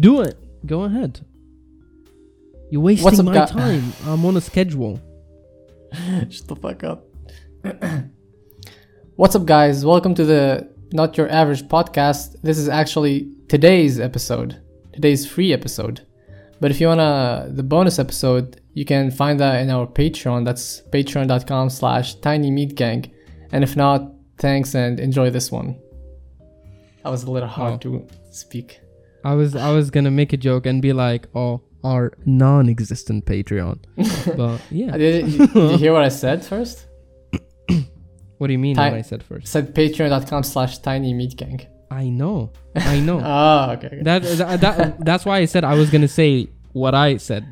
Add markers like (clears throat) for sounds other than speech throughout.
Do it. Go ahead. You're wasting What's up, my guy- time. (laughs) I'm on a schedule. Shut the fuck up. (clears throat) What's up, guys? Welcome to the Not Your Average podcast. This is actually today's episode, today's free episode. But if you wanna the bonus episode, you can find that in our Patreon. That's patreon.com slash tiny meat gang. And if not, thanks and enjoy this one. That was a little hard Oh. to speak. I was I was gonna make a joke and be like, oh, our non-existent Patreon. (laughs) but yeah. Did, did you hear what I said first? What do you mean Ti- what I said first? said patreon.com slash tiny meat gang. I know. I know. Oh, (laughs) okay. okay. that, that that that's why I said I was gonna say what I said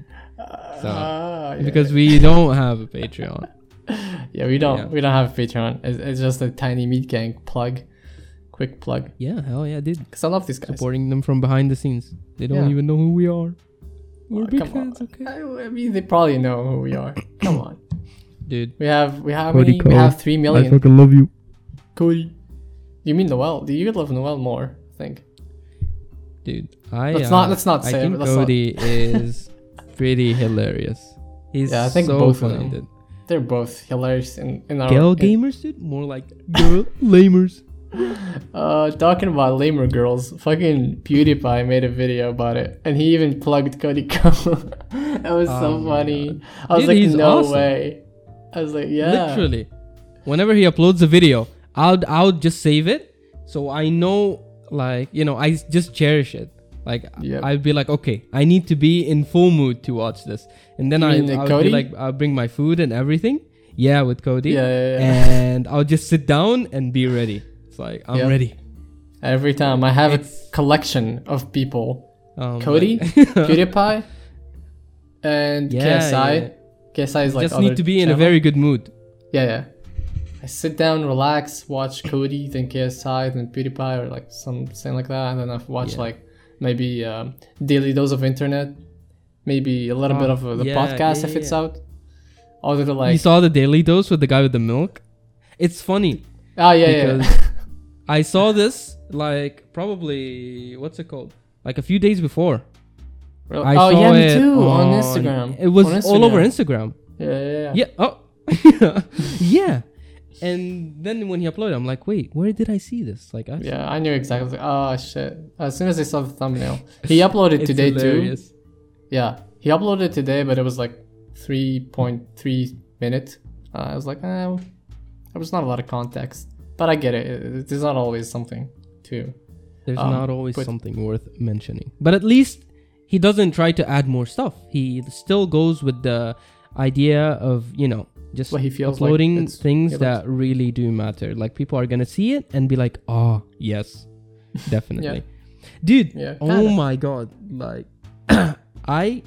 So, Ah, yeah. because we don't have a Patreon. (laughs) Yeah, we don't Yeah. we don't have a Patreon. It's, it's just a tiny meat gang plug, quick plug. Yeah, hell yeah, dude. Cause I love these guys. Supporting them from behind the scenes. They don't Yeah. even know who we are. We're Oh, big fans, on. okay? I, I mean, they probably know who we are. (coughs) Come on, Dude. we have we have many, we have three million. I fucking love you. Cody, you mean Noel? Do you love Noel more? I think. Dude, I Let's uh, not- let's not I say it, think not- Cody (laughs) is pretty hilarious. He's Yeah, I think so both of funny, them. dude. They're both hilarious in in our. Girl in- gamers, dude? More like girl (laughs) lamers. Uh, talking about lamer girls, fucking PewDiePie made a video about it, and he even plugged Cody Ko. (laughs) that was Oh so funny. I was Dude, like, no awesome. way. I was like, yeah. Literally. Whenever he uploads a video, I'll I'll just save it so I know like, you know, I just cherish it. Like Yep. I'd be like, okay, I need to be in full mood to watch this. And then I I'll Cody? be like I'll bring my food and everything. Yeah, with Cody. Yeah, yeah, yeah. And I'll just sit down and be ready. It's like I'm Yep. ready. Every time I have a collection of people: Um, Cody, (laughs) PewDiePie, and Yeah, KSI. yeah. KSI is like just need to be in a very good mood. yeah, yeah. I sit down, relax, watch Cody, then KSI, then PewDiePie, or like some something like that, and then I watch Yeah. like maybe um, daily dose of internet, maybe a little Oh, bit of uh, the yeah, podcast yeah, if it's out. Other than you like, saw the daily dose with the guy with the milk. It's funny oh yeah, yeah, (laughs) I saw this like probably what's it called? Like a few days before. Really? I oh saw yeah, me too on, Instagram. It was On all over Instagram. Yeah, yeah, yeah. Yeah. Oh. (laughs) yeah. And then when he uploaded, I'm like, wait, where did I see this? Like, I Yeah, I knew exactly. I like, oh shit! As soon as I saw the thumbnail, (laughs) he uploaded today too. hilarious. Yeah, he uploaded today, but it was like three point three minutes. Uh, I was like, eh, there was not a lot of context, but I get it. there's not always something to. There's Um, not always but- something worth mentioning. But at least he doesn't try to add more stuff. He still goes with the idea of, you know, just he feels uploading it's- things it that really do matter. Like people are gonna see it and be like, "Oh, yes, (laughs) definitely." Dude, Yeah, oh my god, like (coughs) I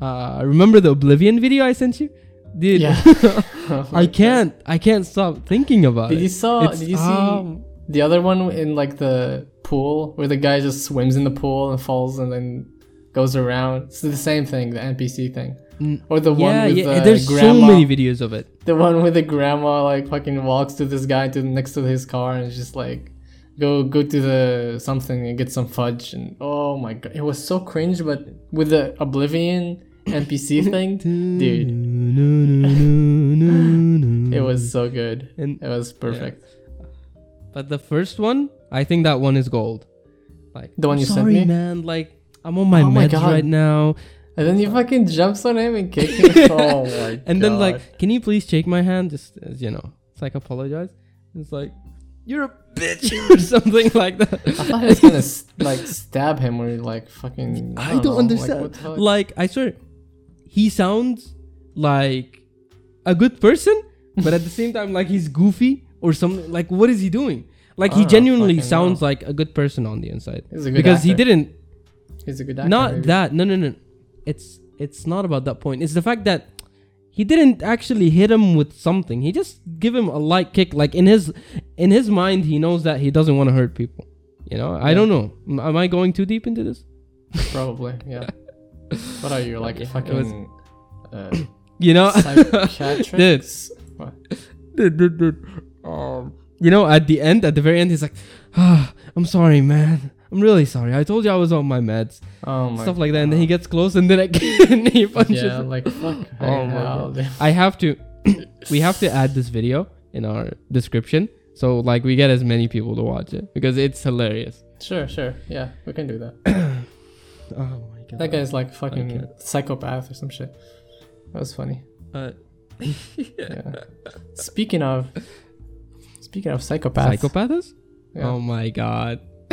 uh remember the Oblivion video I sent you? Dude, Yeah. (laughs) (laughs) I can't I can't stop thinking about Did it. you saw? It's, did you see um, the other one in like the pool where the guy just swims in the pool and falls and then goes around? It's the same thing, the NPC thing, Mm, or the one with yeah, the there's grandma. so many videos of it. The one with the grandma like fucking walks to this guy to next to his car and is just like go go to the something and get some fudge and oh my god it was so cringe but with the oblivion NPC (laughs) thing dude it was (laughs) so good And it was perfect but the first one, I think that one is gold. Like The one "I'm you sent me. sorry, man. Like I'm on my Oh meds God. right now, and then he uh, fucking jumps on him and (laughs) kicks him oh my (laughs) and then like, can you please shake my hand? Just as you know, it's like apologize. It's like you're a bitch or something like that. I thought he was gonna like stab him or like fucking I don't, don't understand. like, what the hell? Like, I swear, he sounds like a good person, but at the same time, like he's goofy or something. Like, what is he doing? Like, he genuinely sounds know. like a good person on the inside He's a good because he didn't. he's a good actor not maybe. that. No, no, no. It's it's not about that point. It's the fact that he didn't actually hit him with something. He just give him a light kick. Like in his in his mind, he knows that he doesn't want to hurt people. You know, I don't know. M- Am I going too deep into this? Probably, yeah. (laughs) what are you like Yeah, it fucking uh, You know? (laughs) What? dude, dude, dude. Um, you know, at the end, at the very end, he's like, ah, "I'm sorry, man. I'm really sorry. I told you I was on my meds, Oh my. stuff like that. And then he gets close, and then (laughs) again he punches. Yeah, him. like fuck. (laughs) Oh my hell, God. I have to. (clears throat) we have to add this video in our description, so like we get as many people to watch it because it's hilarious. Sure, sure. Yeah, we can do that. (clears throat) Oh my god. That guy's like fucking psychopath or some shit. That was funny. Uh, (laughs) Yeah. (laughs) speaking of, speaking of psychopaths. psychopaths? Yeah. Oh my god. (laughs)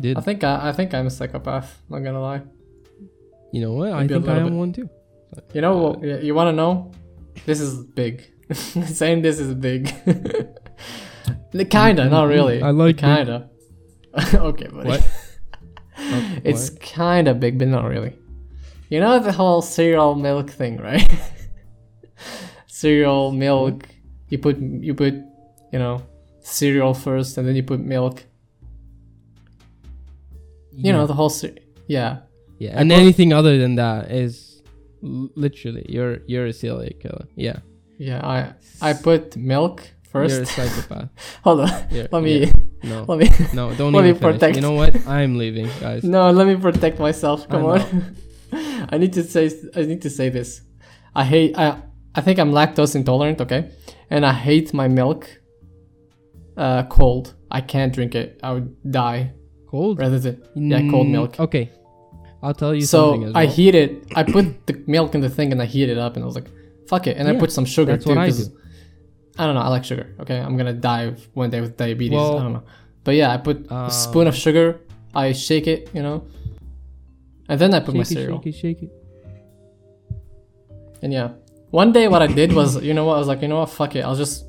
Dude, I think I, I think I'm a psychopath. Not gonna lie. you know what? I maybe a think I am bit. one too. You know what? You, you want to know? This is big. Saying this is big. The kinda, not really. I like kinda. okay, buddy. What? Oh, It's what? kinda big, but not really. You know the whole cereal milk thing, right? (laughs) cereal milk. You put you put, you know, cereal first, and then you put milk. You know the whole. Ce- yeah. Yeah, and put- anything other than that is literally you're you're a serial killer. Yeah, Yeah. I I put milk you're a first. psychopath. (laughs) Hold on. You're- Let me. yeah. No, (laughs) Let me. no, don't let even me finish. protect- You know what? I'm leaving, guys. No, let me protect myself. Come on. (laughs) I need to say I need to say this. I hate I I think I'm lactose intolerant, okay? And I hate my milk uh cold. I can't drink it. I would die Cold. rather than yeah, cold Mm, milk. Okay, I'll tell you something So as I heat it. I put the milk in the thing and I heat it up and I was like, fuck it. And I put some sugar that's too. what I do. I don't know. I like sugar. Okay, I'm gonna die one day with diabetes. Well- I don't know. But yeah, I put Uh, a spoon of sugar. I shake it, you know, and then I put my shake it, cereal. shake it, shake it. And yeah, one day what I did was, you know what? I was like, you know what? Fuck it. I'll just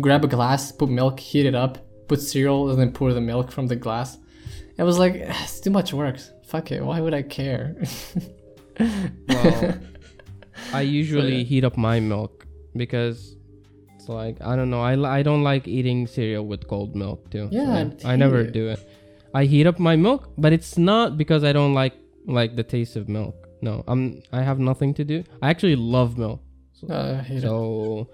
grab a glass, put milk, heat it up, put cereal, and then pour the milk from the glass. It was like (sighs) it's too much work. Fuck it. Why would I care? (laughs) Well, I usually heat up my milk because it's like I don't know. I, I don't like eating cereal with cold milk too. Yeah, so I I never it. do it. I heat up my milk, but it's not because I don't like like the taste of milk. No, I'm I have nothing to do. I actually love milk. Uh, hate it. So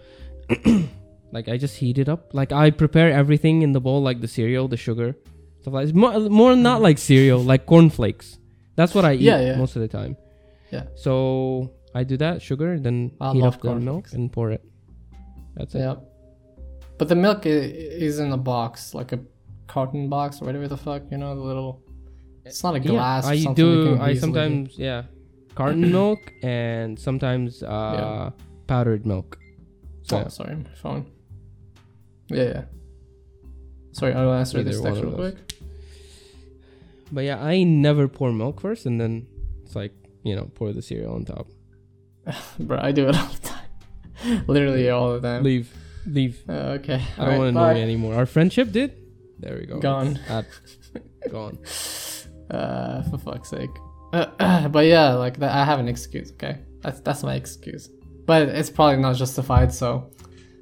(clears throat) like I just heat it up. Like I prepare everything in the bowl, like the cereal, the sugar, stuff like. It's more, more not like cereal, like cornflakes. That's what I eat Yeah, yeah. most of the time. Yeah. So I do that sugar, then I heat up the milk and pour it. That's it. Yeah. But the milk is in a box, like a carton box or whatever the fuck, you know, the little. It's not a glass. or I do. I sometimes (clears throat) yeah, carton (clears throat) milk and sometimes uh powdered milk. So Oh, yeah. sorry, my phone. Yeah, yeah. Sorry, I'll answer Either this text real quick. But yeah, I never pour milk first, and then it's like you know pour the cereal on top. (laughs) Bro, I do it (laughs) all the time. Literally all the time. Leave, leave. Uh, okay. I don't want to know you anymore. Our friendship did. There we go. Gone. At, (laughs) gone. Uh, for fuck's sake. (clears throat) but yeah, like that, I have an excuse. Okay, that's that's my excuse. But it's probably not justified. So,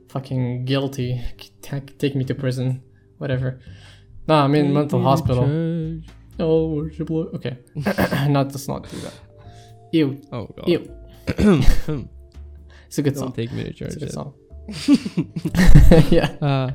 fucking guilty. Take, take me to prison. Whatever. No, I'm in mental hospital. Oh, worship Lord. Okay. (clears throat) not let's not do that. Ew. Oh god. Ew. It's a good Don't song. take me to church. It's a good song. (laughs) yeah. Uh,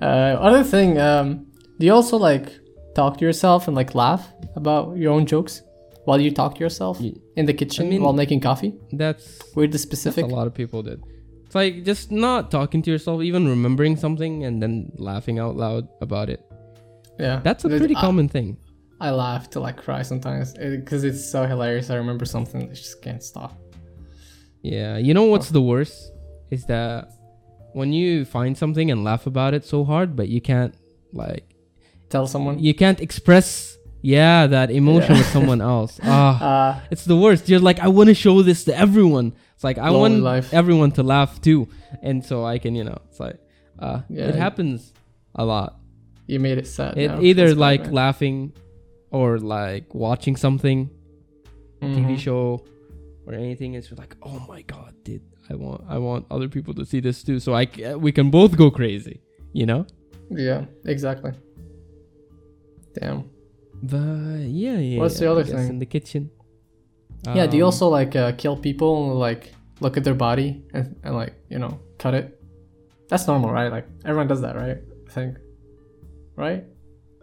Uh, other thing, um, do you also like talk to yourself and like laugh about your own jokes while you talk to yourself in the kitchen mean- while making coffee? that's weird. that's specific. a lot of people did. It's like just not talking to yourself, even remembering something and then laughing out loud about it. Yeah, That's a pretty I- common thing. I laugh till I cry sometimes eh, because it's so hilarious. I remember something that just can't stop. Yeah, you know what's oh. the worst is that when you find something and laugh about it so hard, but you can't like Tell someone. you can't express yeah that emotion Yeah. with someone (laughs) else. Ah, Uh, it's the worst. You're like, I want to show this to everyone. It's like I want life. everyone to laugh too, and so I can, you know, it's like, uh, Yeah. it happens a lot. you made it sad. It either bad, like laughing, or like watching something TV Mhm. show or anything. It's like, oh my god, dude, I want I want other people to see this too, so I we can both go crazy, you know. Yeah, exactly. Damn. But yeah, yeah. What's the other I guess thing? in the kitchen? yeah, do you Um, also like uh, kill people and like look at their body and, and like you know cut it? That's normal, right? Like everyone does that, right? I think, right?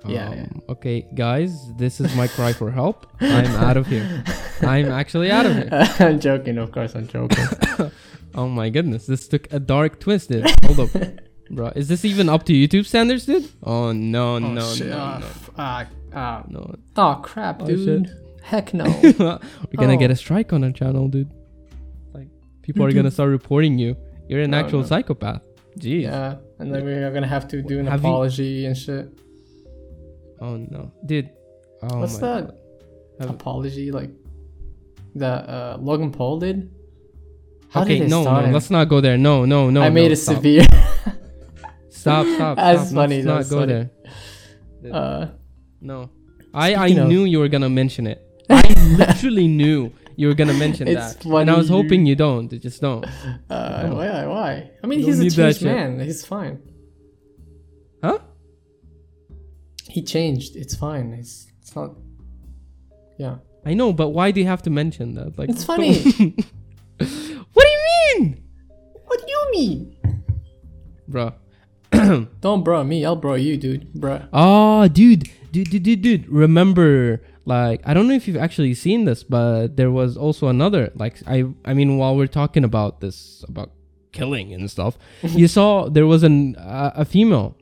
Yeah, Um, yeah. Okay, guys, this is my cry for help. I'm out of here. I'm actually out of here. (laughs) I'm joking, of course, I'm joking. (laughs) Oh my goodness, this took a dark twist, dude. Hold up, (laughs) bro. Is this even up to YouTube standards, dude? Oh no, no, oh, shit. no, Ah, no, f- ah, ah. no. Oh, crap, Oh, dude. Heck no. (laughs) We're gonna get Oh. a strike on our channel, dude. Like, people are gonna start reporting you. You're an Oh, actual no. psychopath. Jeez. yeah, and then we're gonna have to do an Have you- apology and shit. Oh no, dude. Oh What's that Have- apology like that uh, Logan Paul did? How okay, did they no, start no, him? let's not go there. No, no, no. I made no, it stop. severe. (laughs) Stop, stop, That's stop. funny, Let's not that's go funny. there. uh, No. I, I of- knew you were gonna mention it. (laughs) I literally knew you were gonna mention that. And I was hoping you don't. Just don't. uh, why? Why? I mean, he's a changed shit. man. He's fine. Huh? He changed. It's fine. It's it's not. Yeah. I know, but why do you have to mention that? Like It's (laughs) funny. (laughs) what do you mean? What do you mean? Bro. (clears throat) Don't bro me. I'll bro you, dude. Bro. Oh, dude, dude, dude, dude, dude. Remember, like, I don't know if you've actually seen this, but there was also another. Like, I, I mean, while we're talking about this, about killing and stuff, (laughs) you saw there was an uh, a female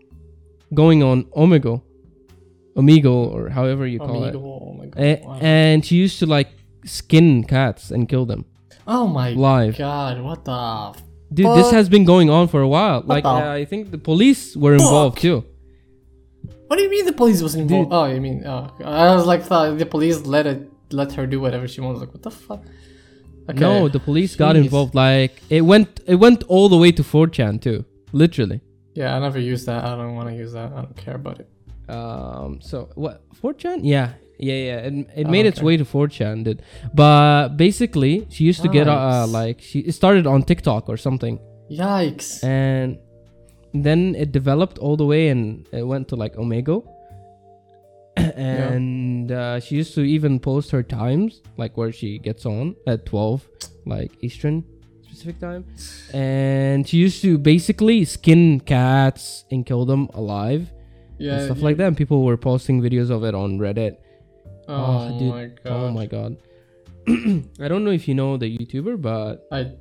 going on Omegle, Omegle, or however you call Amigo. it, Oh my god. A- wow. and she used to like skin cats and kill them oh my live. god. What the? Dude, this has been going on for a while. Like, uh, I think the police were involved Fuck. too. what do you mean the police was involved? Dude. Oh, you mean? Oh, I was like, thought the police let it let her do whatever she wants. Like, what the fuck? Okay. No, the police got involved. Like it went, it went all the way to 4chan too, literally. Yeah, I never used that. I don't want to use that. I don't care about it. Um, so what 4chan? Yeah, yeah, yeah. It, it Oh, made its way to 4chan, did. But basically, she used to get uh, Nice. like she started on TikTok or something, Yikes. and then it developed all the way and it went to like Omegle. (coughs) and uh, she used to even post her times, like where she gets on at 12, like Eastern specific time. And she used to basically skin cats and kill them alive yeah. and stuff you- like that. And people were posting videos of it on Reddit. Oh, Oh, dude. my god. Oh my god. (clears throat) I don't know if you know the YouTuber, but I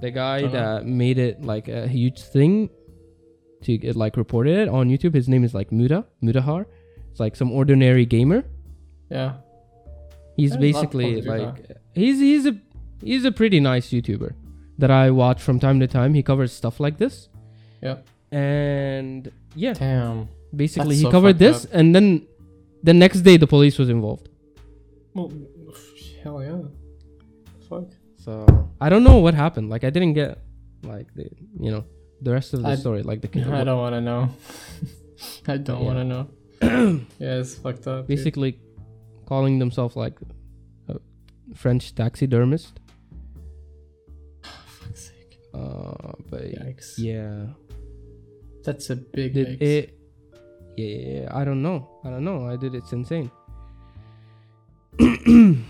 the guy Dunno. that made it like a huge thing to get like reported it on YouTube, his name is like Muta, Mutahar. It's like some ordinary gamer. yeah. He's Yeah, a lot of basically like he's he's a he's a pretty nice YouTuber that I watch from time to time. He covers stuff like this. Yeah. And yeah, Damn. basically That's he so covered this and then the next day the police was involved. Well, hell yeah. Fuck. So I don't know what happened. Like I didn't get like the you know the rest of the I- story. Like the (laughs) I don't want to know. (laughs) I don't Yeah. want to know. (clears throat) yeah, it's fucked up. dude. basically calling themselves like a French taxidermist. (sighs) Fuck's sake. Uh, but Yikes. yeah, That's a big did it? Yeah, yeah, yeah, I don't know. I don't know. I did. It's insane. (clears throat)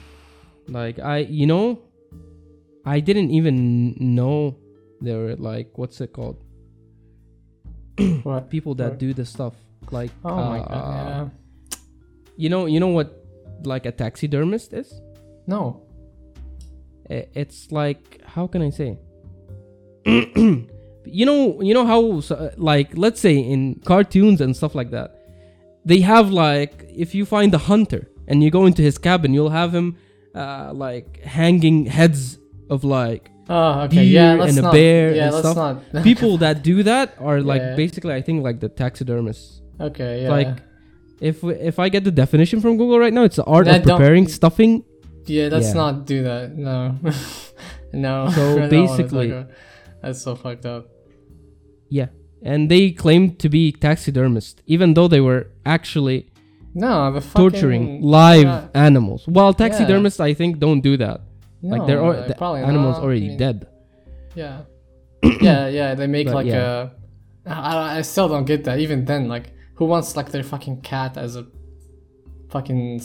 like I, you know, I didn't even know there were like what's it called? (clears throat) what? People that What? do this stuff. Like Oh my uh, god. You know, you know what like a taxidermist is? No. It's like how can I say? (clears throat) you know, you know how like let's say in cartoons and stuff like that, they have like if you find a hunter and you go into his cabin, you'll have him uh, like hanging heads of like Oh, okay. Yeah, Deer let's and a not. bear yeah, and let's stuff. not. (laughs) people that do that are like Yeah. basically I think like the taxidermists. okay. Yeah. Like if if I get the definition from Google right now, it's the art of preparing stuffing yeah. Let's yeah. not do that. No. (laughs) no. So I don't wanna basically- that's so fucked up. And they claimed to be taxidermists, even though they were actually No, the fucking, torturing live yeah. animals. While taxidermists, I think, don't do that. like they're no, al- the probably animals not. already I mean, dead. Yeah. (coughs) yeah, yeah. They make But like yeah. a. I, I still don't get that. Even then, like, who wants like their fucking cat as a fucking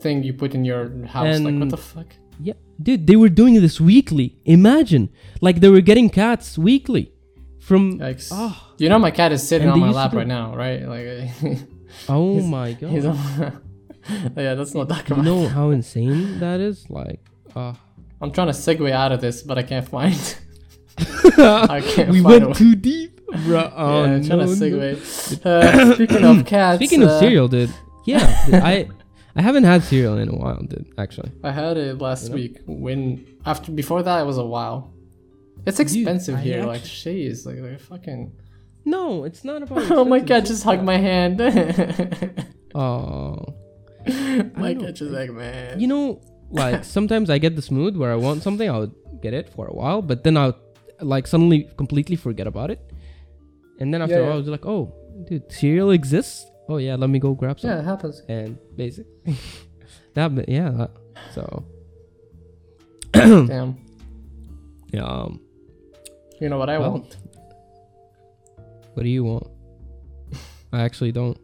thing you put in your house? like, what the fuck? Yeah, dude, they were doing this weekly. Imagine, like they were getting cats weekly from. Yikes. Oh, You know, my cat is sitting And on my used to lap right now, right? Like, (laughs) Oh my He's god! (laughs) yeah, that's not that You know how insane that is? Like, uh, I'm trying to segue out of this, but I can't find. (laughs) I can't we went too deep, bro. Oh, yeah, I'm trying no, to no. segue. Uh, speaking of cats, Speaking of uh, cereal, dude. Yeah, dude, I I haven't had cereal in a while, dude. Actually, I had it last You know? week. When after before that, it was a while. It's expensive here, like jeez, like, like fucking. no, it's not about. (laughs) oh my (laughs) god! Just hug my hand. Oh, my god! Just like man. you know, (laughs) like sometimes I get this mood where I want something, I'll get it for a while, but then I'll like suddenly completely forget about it, and then after Yeah, a while, yeah. I was like, oh, dude, cereal exists. Oh yeah, let me go grab some. yeah, it happens. And basic. that but yeah, so Damn. (clears throat) yeah. Um, You know what I want? what do you want? I actually don't.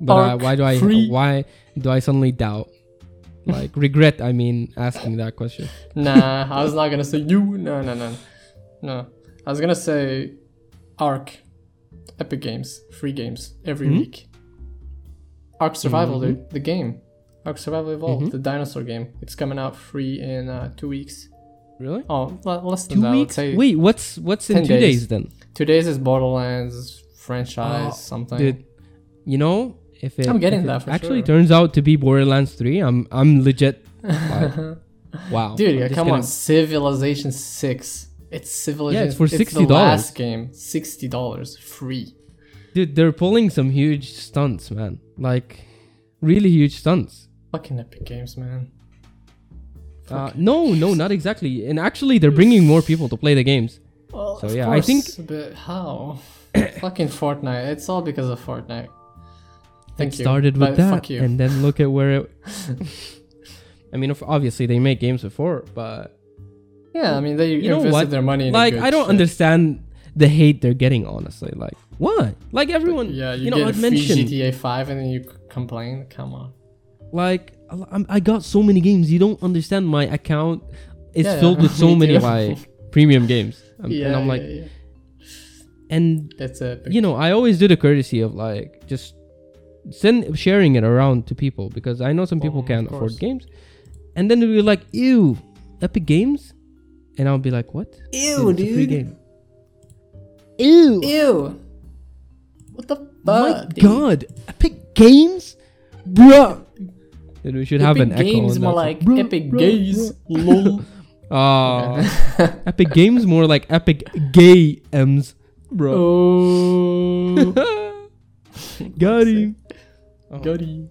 But I, why do I? free. Why do I suddenly doubt? Like regret? I mean, asking that question. Nah, I was not gonna say you. No, no, no, no. I was gonna say Ark, Epic Games, free games every Mhm. week. Ark Survival, Mhm. dude, the game. Ark Survival Evolved, Mhm. the dinosaur game. It's coming out free in uh, two weeks. Really? Oh, le- less than Two that. Weeks? Wait, what's what's in 10 two days. days, then? two days is Borderlands franchise Oh, something. Dude, you know, if it I'm getting if it that for actually sure. turns out to be Borderlands Three, I'm I'm legit. (laughs) Wow, Dude, yeah, come gonna- on, Civilization Six. It's Civilization. Yeah, it's for the $60. last game, sixty dollars, free. dude, they're pulling some huge stunts, man. Like, really huge stunts. Fucking Epic Games, man. Uh, no, no, not exactly. And actually, they're bringing more people to play the games. Well, So, of yeah, I think- course, But how? (coughs) Fucking Fortnite. It's all because of Fortnite. Thank it you. started with but that, Fuck you. and then look at where it. (laughs) I mean, of- obviously they make games before, but yeah, I mean they You know what? their money. In like I don't shit. understand the hate they're getting. Honestly, like what? Like everyone, Yeah, you, you know, get a I'd free mention GTA Five and then you complain. Come on. like I'm, I got so many games. You don't understand. My account is Yeah, filled with (laughs) so many too. like premium games, (laughs) Um, yeah, and I'm like, yeah. and it's epic. you know, I always do the courtesy of like just send sharing it around to people because I know some people Oh, can't afford games, and then they'll be like, "Ew, Epic Games," and I'll be like, "What? Ew, It's a free dude. game." Ew. Ew. What the My fuck? dude? God, Epic Games, bruh. Then we should have Epic an echo. games on more that like song. Bruh, epic bruh, gays. bruh. Lol. (laughs) Ah, (laughs) Epic Games more like Epic Gay M's, bro. oh. (laughs) Got him. Oh. Got you.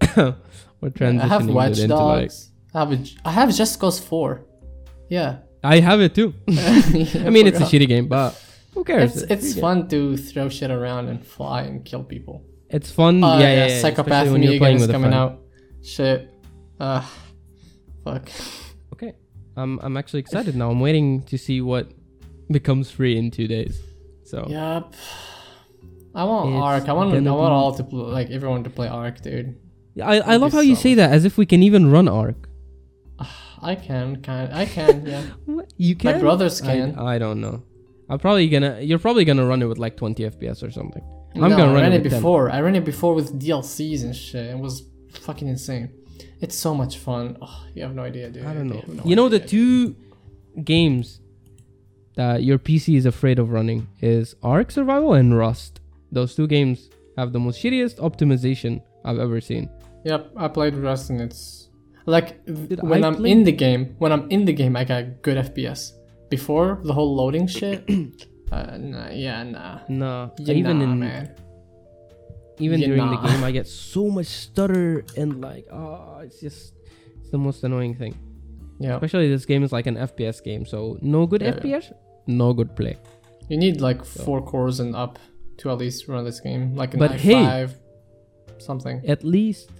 (coughs) We're transitioning I have it Watch into like. Dogs. I have a, J- I have Just Cause 4. Yeah. I have it too. I mean, it's a shitty game, but who cares? It's a it's free game. fun to throw shit around and fly and kill people. It's fun. Uh, yeah, yeah, yeah. Psychopath especially when you're playing is with a coming friend. out. Shit. Uh, fuck. Okay, I'm I'm actually excited now. I'm waiting to see what becomes free in two days. So Yep. I want It's Ark. I want I want all to pl- like everyone to play Ark, dude. Yeah, I I love how you say that as if we can even run Ark. (sighs) I can, can I can, yeah. (laughs) You My brothers can. I, don't know. I'm probably gonna. You're probably gonna run it with like 20 FPS or something. I'm no, gonna I run ran it it with 10. before. I ran it before with DLCs and shit. It was fucking insane. It's so much fun. Oh, you have no idea, dude. I don't know. no you know the two games that your PC is afraid of running is Ark Survival and Rust. Those two games have the most shittiest optimization I've ever seen. Yep, I played Rust and it's like Did when I I'm play- in the game. When I'm in the game, I got good FPS. Before the whole loading shit, (clears throat) uh, nah, yeah, nah. Nah, Yeah, even nah, in man. Even Yeah, during nah. the game, I get so much stutter and like, oh, it's just it's the most annoying thing. Yeah, Especially this game is like an FPS game, so no good Yeah, FPS, no good play. you need like four cores and up to at least run this game, like an But i5 hey- something. At least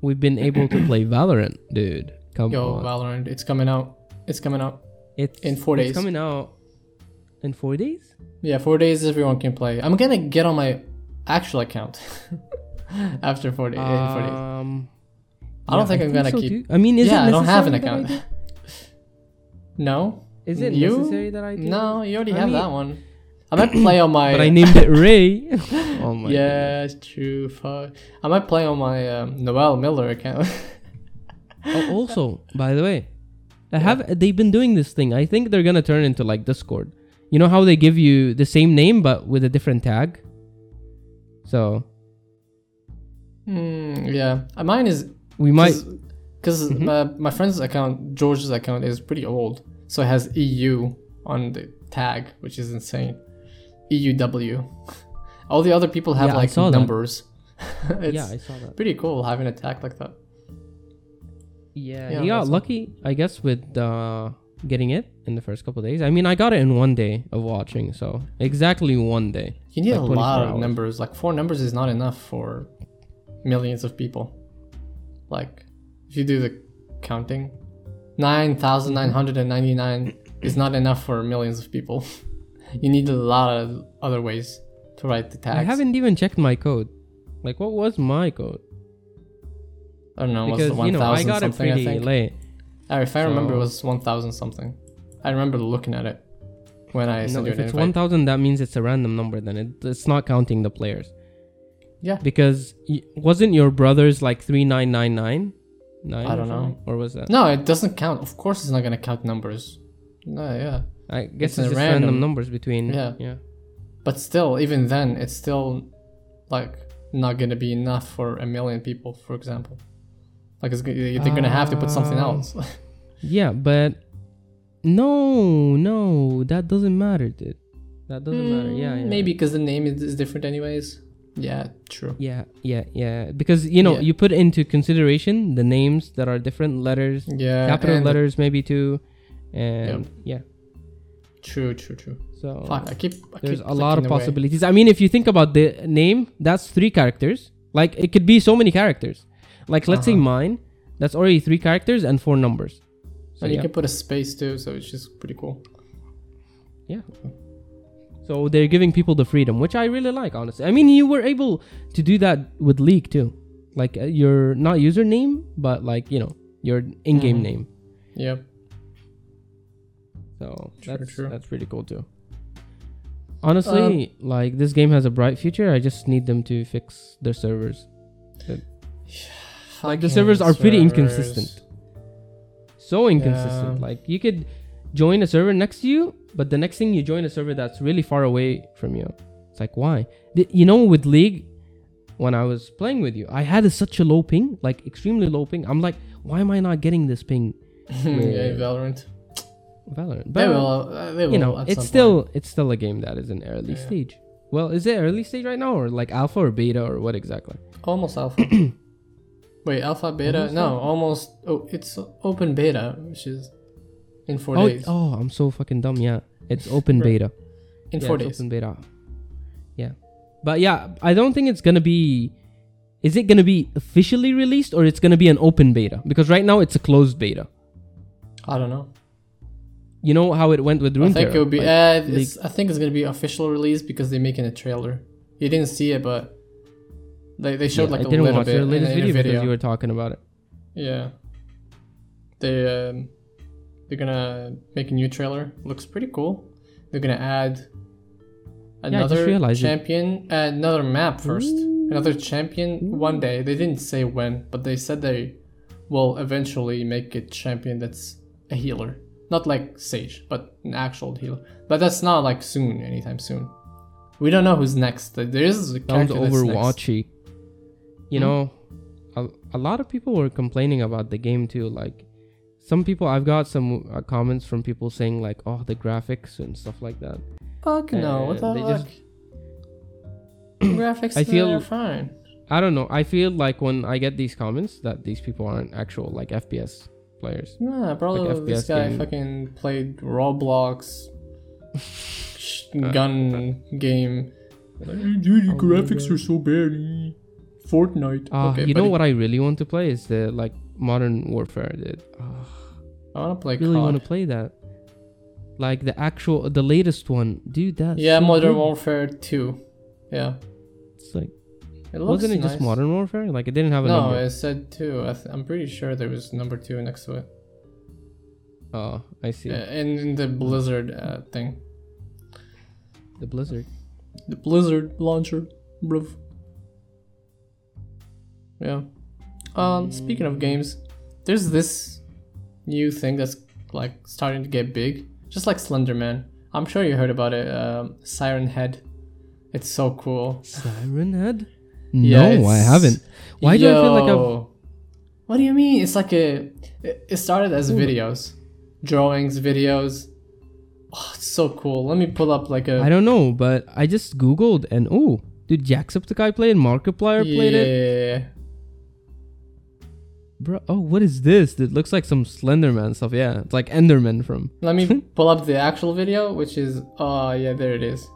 we've been able to play Valorant, dude. Come Yo, on, Valorant, it's coming out. It's coming out. it's in four days. it's days. coming out in four days. Yeah, four days everyone can play. I'm gonna get on my actual account (laughs) after four, day, in four days. Um, I don't yeah, think I'm gonna so keep. too. I mean, is yeah, it I don't have an I account. (laughs) no. Is it You? necessary that I do? No, you already I have mean- that one. I might play on my. (coughs) but I named it Ray. (laughs) oh my. God. Yeah, it's true. Fuck. I might play on my um, Noel Miller account. Oh, also, by the way, I have they've been doing this thing. I think they're gonna turn into like Discord. You know how they give you the same name but with a different tag. So Hmm, yeah, Uh, mine is we might. because Mhm. my, my friend's account, George's account, is pretty old, so it has EU on the tag, which is insane. EUW. (laughs) All the other people have Yeah, like numbers. (laughs) it's yeah, I saw that. pretty cool having a tag like that. Yeah, Yeah, he got lucky, I guess, with uh, getting it in the first couple of days. I mean, I got it in one day of watching, so exactly one day. You need Like a 24 lot of hours. numbers. Like four numbers is not enough for millions of people. Like if you do the counting, nine thousand nine hundred and ninety nine is not enough for millions of people. (laughs) you need a lot of other ways to write the tags. I haven't even checked my code. Like, what was my code? I don't know. Because you know, I got it something? I pretty late. Uh, if I remember, it was one thousand something. I remember looking at it when I No, if it's one thousand, that means it's a random number. Then it, it's not counting the players. Yeah. Because y- wasn't your brother's like three nine nine nine? Nine. I don't know. Or was that? No, it doesn't count. Of course, it's not gonna count numbers. No, yeah. I guess It's it's, just random. random- numbers between. Yeah. Yeah. But still, even then, it's still like not gonna be enough for a million people, for example. Like it's, they're gonna have to put something Um, else. (laughs) Yeah, but no, no, that doesn't matter, dude. That doesn't matter. Yeah, yeah. Mm, maybe because the name is, is different, anyways. Yeah, true. Yeah, yeah, yeah. Because you know, Yeah. you put into consideration the names that are different letters, Yeah, capital letters maybe too, and yeah. True, true, true. So Fuck, I keep. I there's keep a lot of clicking away. possibilities. I mean, if you think about the name, that's three characters. Like it could be so many characters. Like let's say Uh-huh. mine, that's already three characters and four numbers. So And you yeah. can put a space too, so it's just pretty cool. Yeah. So they're giving people the freedom, which I really like, honestly. I mean, you were able to do that with League too, like uh, your not username, but like you know your in-game Mhm. name. Yep. So True, that's true. that's pretty cool too. Honestly, like this game has a bright future. I just need them to fix their servers. (sighs) Like the servers are pretty inconsistent. So inconsistent. Yeah. Like you could join a server next to you, but the next thing you join a server that's really far away from you. It's like why? The- you know, with League, when I was playing with you, I had a, such a low ping, like extremely low ping. I'm like, why am I not getting this ping? (laughs) yeah, Valorant. Valorant. They But will. Uh, they will you know, it's still point. it's still a game that is in early Yeah. stage. Well, is it early stage right now, or like alpha or beta, or what exactly? almost alpha. (clears throat) Wait, alpha, beta? Almost no, alpha? almost. Oh, it's open beta, which is in four oh, days. oh, I'm so fucking dumb. Yeah, it's open Right. beta. in Yeah, four it's days. Open beta. Yeah, but yeah, I don't think it's gonna be. Is it gonna be officially released or it's gonna be an open beta? Because right now it's a closed beta. I don't know. You know how it went with Runeterra. I think it would be. like, uh, I think it's gonna be official release because they're making a trailer. You didn't see it, but they they showed yeah, like I a didn't little watch bit their in, latest in video, video. because you were talking about it. Yeah. They um, they're gonna make a new trailer. Looks pretty cool. They're gonna add another it. champion, add another map first. Another champion one day. They didn't say when, but they said they will eventually make a champion that's a healer. Not like Sage, but an actual healer. But that's not like soon, anytime soon. We don't know who's next. There is a Sounds character that's next. Overwatchy. You Hmm? know, a, a lot of people were complaining about the game too. Like, some people, I've got some uh, comments from people saying like, "Oh, the graphics and stuff like that." Fuck no, what Uh, the they fuck? just- Graphics I feel- are fine. I don't know. I feel like when I get these comments that these people aren't actual like FPS players. Nah, probably Like this FPS guy game. fucking played Roblox (laughs) sh- gun (laughs) game. Dude, your graphics are so bad. Fortnite. Ah, okay, you know what I really want to play is the like Modern Warfare. Dude. Ah, I wanna play I really want to play that. Like the actual, the latest one, dude. That's Yeah, so Modern good. Warfare 2. Yeah. It's like, It wasn't it nice. just Modern Warfare? Like it didn't have a No, number. it said 2. I th- I'm pretty sure there was number 2 next to it. Oh, I see. Uh, in, in the Blizzard uh, thing. The Blizzard. The Blizzard launcher, bruv. Yeah. Um, speaking of games, there's this new thing that's like starting to get big, just like Slender Man. I'm sure you heard about it. Um, Siren Head. It's so cool. Siren Head? Yeah, no, I haven't. Why do I feel like I've What do you mean? It's like a. It it started as Ooh. videos, drawings, videos. Oh, it's so cool. Let me pull up like a. I don't know, but I just googled and oh, dude, Jacksepticeye played, Markiplier played it, yeah. Bro. Oh, what is this? It looks like some Slenderman stuff. Yeah, it's like Enderman from. (laughs) Let me (laughs) pull up the actual video, which is. Oh yeah, there it is.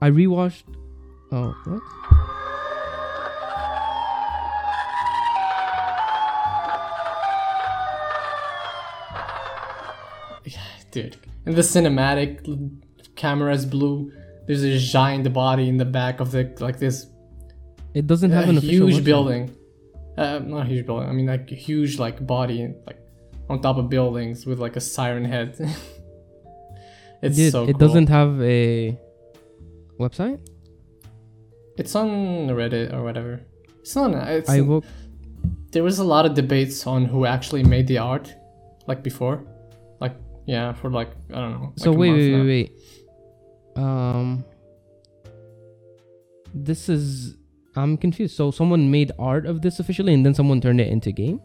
I rewatched. Oh, what? (sighs) dude. And the cinematic l- camera is blue. There's a giant body in the back of the like this It doesn't have a an huge building. Uh, not a huge building. I mean like a huge like body like on top of buildings with like a siren head. (laughs) it's Dude, so it cool. doesn't have a website. It's on Reddit or whatever. It's not. It's, I woke. there was a lot of debates on who actually made the art, like before, like yeah, for like I don't know. So like wait, wait, now. wait, wait. Um, this is. I'm confused. So someone made art of this officially, and then someone turned it into game.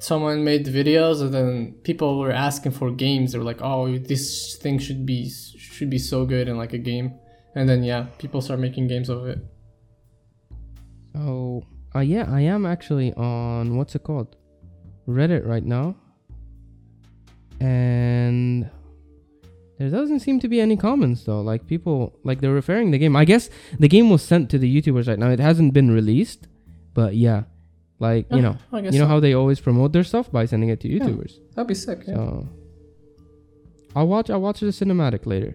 someone made videos and then people were asking for games. They were like oh this thing should be should be so good in like a game. And then yeah people start making games of it. Oh, uh, yeah, I am actually on what's it called, Reddit right now, and there doesn't seem to be any comments though. Like people, like they're referring the game. I guess the game was sent to the YouTubers right now. It hasn't been released, but yeah, like you know, you know so. how they always promote their stuff by sending it to YouTubers. that'd be sick yeah. So I'll watch. I'll watch the cinematic later.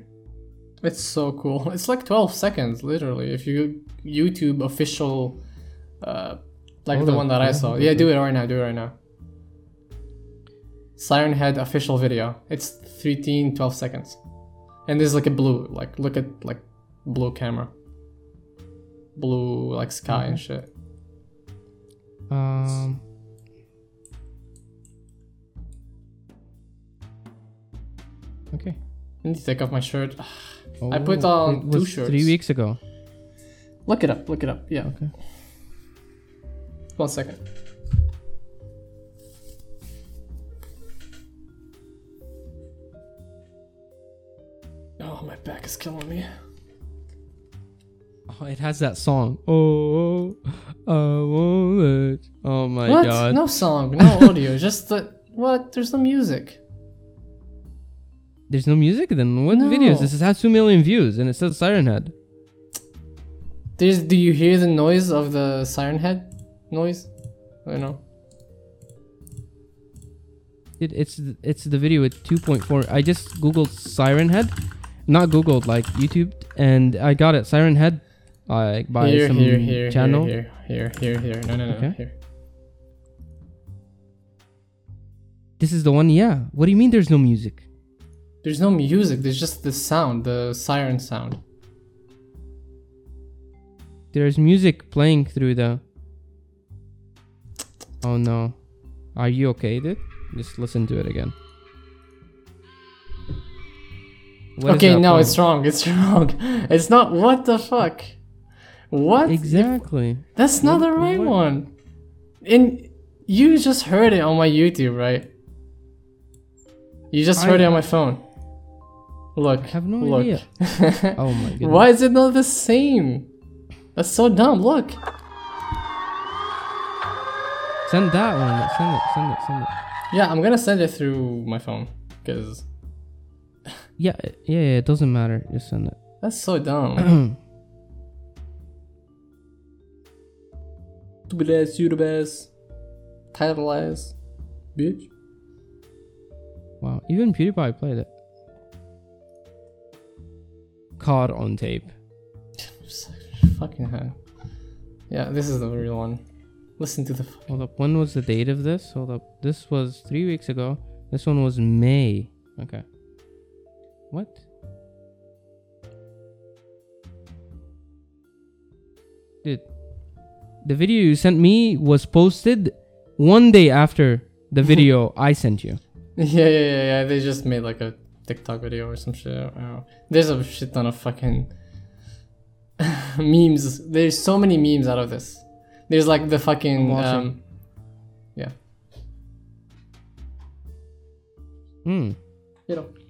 it's so cool it's like 12 seconds literally if you youtube official uh like Hold the one that i saw yeah do it right now do it right now siren head official video it's 13 12 seconds and there's like a blue like look at like blue camera blue like sky and shit Um. Okay. I need to take off my shirt. (sighs) I Oh, put on it two shirts. three weeks ago. Look it up. Look it up. Yeah. Okay. One second. Oh, my back is killing me. Oh, it has that song. Oh, oh I won't let. Oh my what? god. No song, no (laughs) audio. just the what? There's no music. There's no music then. What No. videos? This has two million views and it says Siren Head. There's. Do you hear the noise of the siren head noise? I know. It, it's it's the video with 2.4. I just googled Siren Head, not googled like YouTube, and I got it. Siren Head, like by here, some here, here, channel. here, here, here, here. No, no, no, Okay. here. This is the one. Yeah. What do you mean? There's no music? There's no music. There's just the sound, the siren sound. There's music playing through the. Oh no. Are you okay, dude? Just listen to it again. What okay, no, it's wrong. It's (laughs) wrong. It's not. What the fuck? What? Exactly. That's not What- the right what? one. And you just heard it on my YouTube, right? You just heard it on my phone. Look. I have no look. idea. (laughs) Oh my goodness. Why is it not the same? That's so dumb. Look. Send that one. Send it. Send it. Send it. Yeah, I'm gonna send it through my phone because Yeah, yeah, yeah. It doesn't matter. Just send it. (clears throat) that's so dumb. Stupid ass, YouTube ass, title ass, bitch. wow. Even PewDiePie played it. Caught on tape. (sighs) Fucking hell. Yeah, this is the real one. Listen to the. F- Hold up. When was the date of this? Hold up. This was three weeks ago. This one was May. Okay. What? Dude, the video you sent me was posted one day after the (laughs) video I sent you. (laughs) Yeah, yeah, yeah, yeah. They just made like a TikTok video or some shit. Oh, there's a shit ton of fucking (laughs) memes. There's so many memes out of this. There's like the fucking um, yeah. Hmm. You know.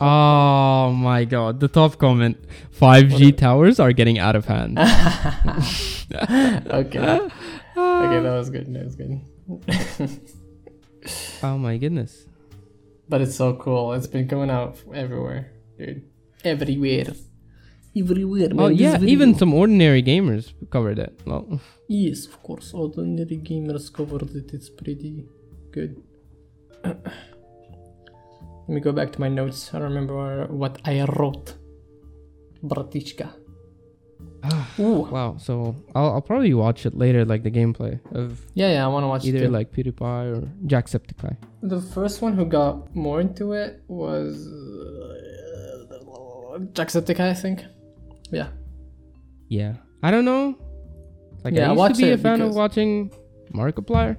Oh my god, the top comment. 5G towers are getting out of hand. (laughs) (laughs) okay. Okay, that was good. That was good. (laughs) oh my goodness. But it's so cool. It's been coming out everywhere, dude. Everywhere. Everywhere, man. Oh yeah, even some OrdinaryGamers covered it. Well, Yes, of course. OrdinaryGamers covered it. It's pretty good. (clears throat) Let me go back to my notes. I don't remember what I wrote. Bratichka. Ooh. wow. So I'll, I'll probably watch it later, like the gameplay of Yeah, yeah, I want to watch either like PewDiePie or Jacksepticeye. The first one who got more into it was uh, Jacksepticeye, I think. Yeah. Yeah, I don't know. Like Yeah, I I used watch to be a fan of watching Markiplier,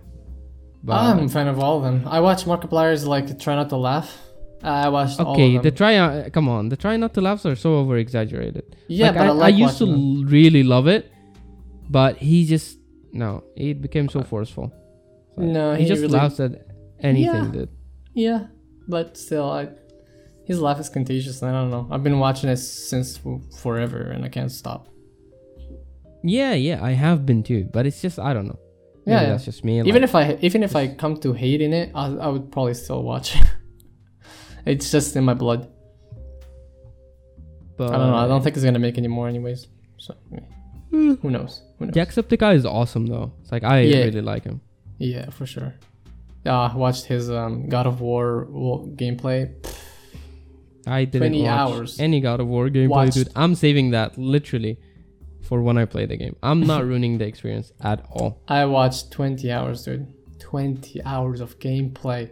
but I'm a fan of all of them. I watch Markiplier's like Try Not to Laugh. I watched all okay, the try uh, come on, the try not to laughs are so over exaggerated. yeah, like, but I, I, like I used to them. really love it, but he just no, it became so forceful. No, he, he just really- laughs at anything, Yeah. dude. Yeah, but still, I, his laugh is contagious. and I don't know. I've been watching it since forever, and I can't stop. Yeah, yeah, I have been too, but it's just I don't know. Maybe yeah. that's just me. Even like, if I even if I come to hating it, I, I would probably still watch it. (laughs) it's just in my blood. but I don't know. I don't think it's gonna make any more, anyways. So Hmm. who knows? Who knows? Jacksepticeye is awesome though. It's like I Yeah. really like him. Yeah, for sure. Yeah, I watched his um, God of War gameplay. I didn't 20 watch hours. any God of War gameplay, Watched. dude. I'm saving that literally for when I play the game. I'm not (laughs) ruining the experience at all. I watched 20 hours, dude. 20 hours of gameplay.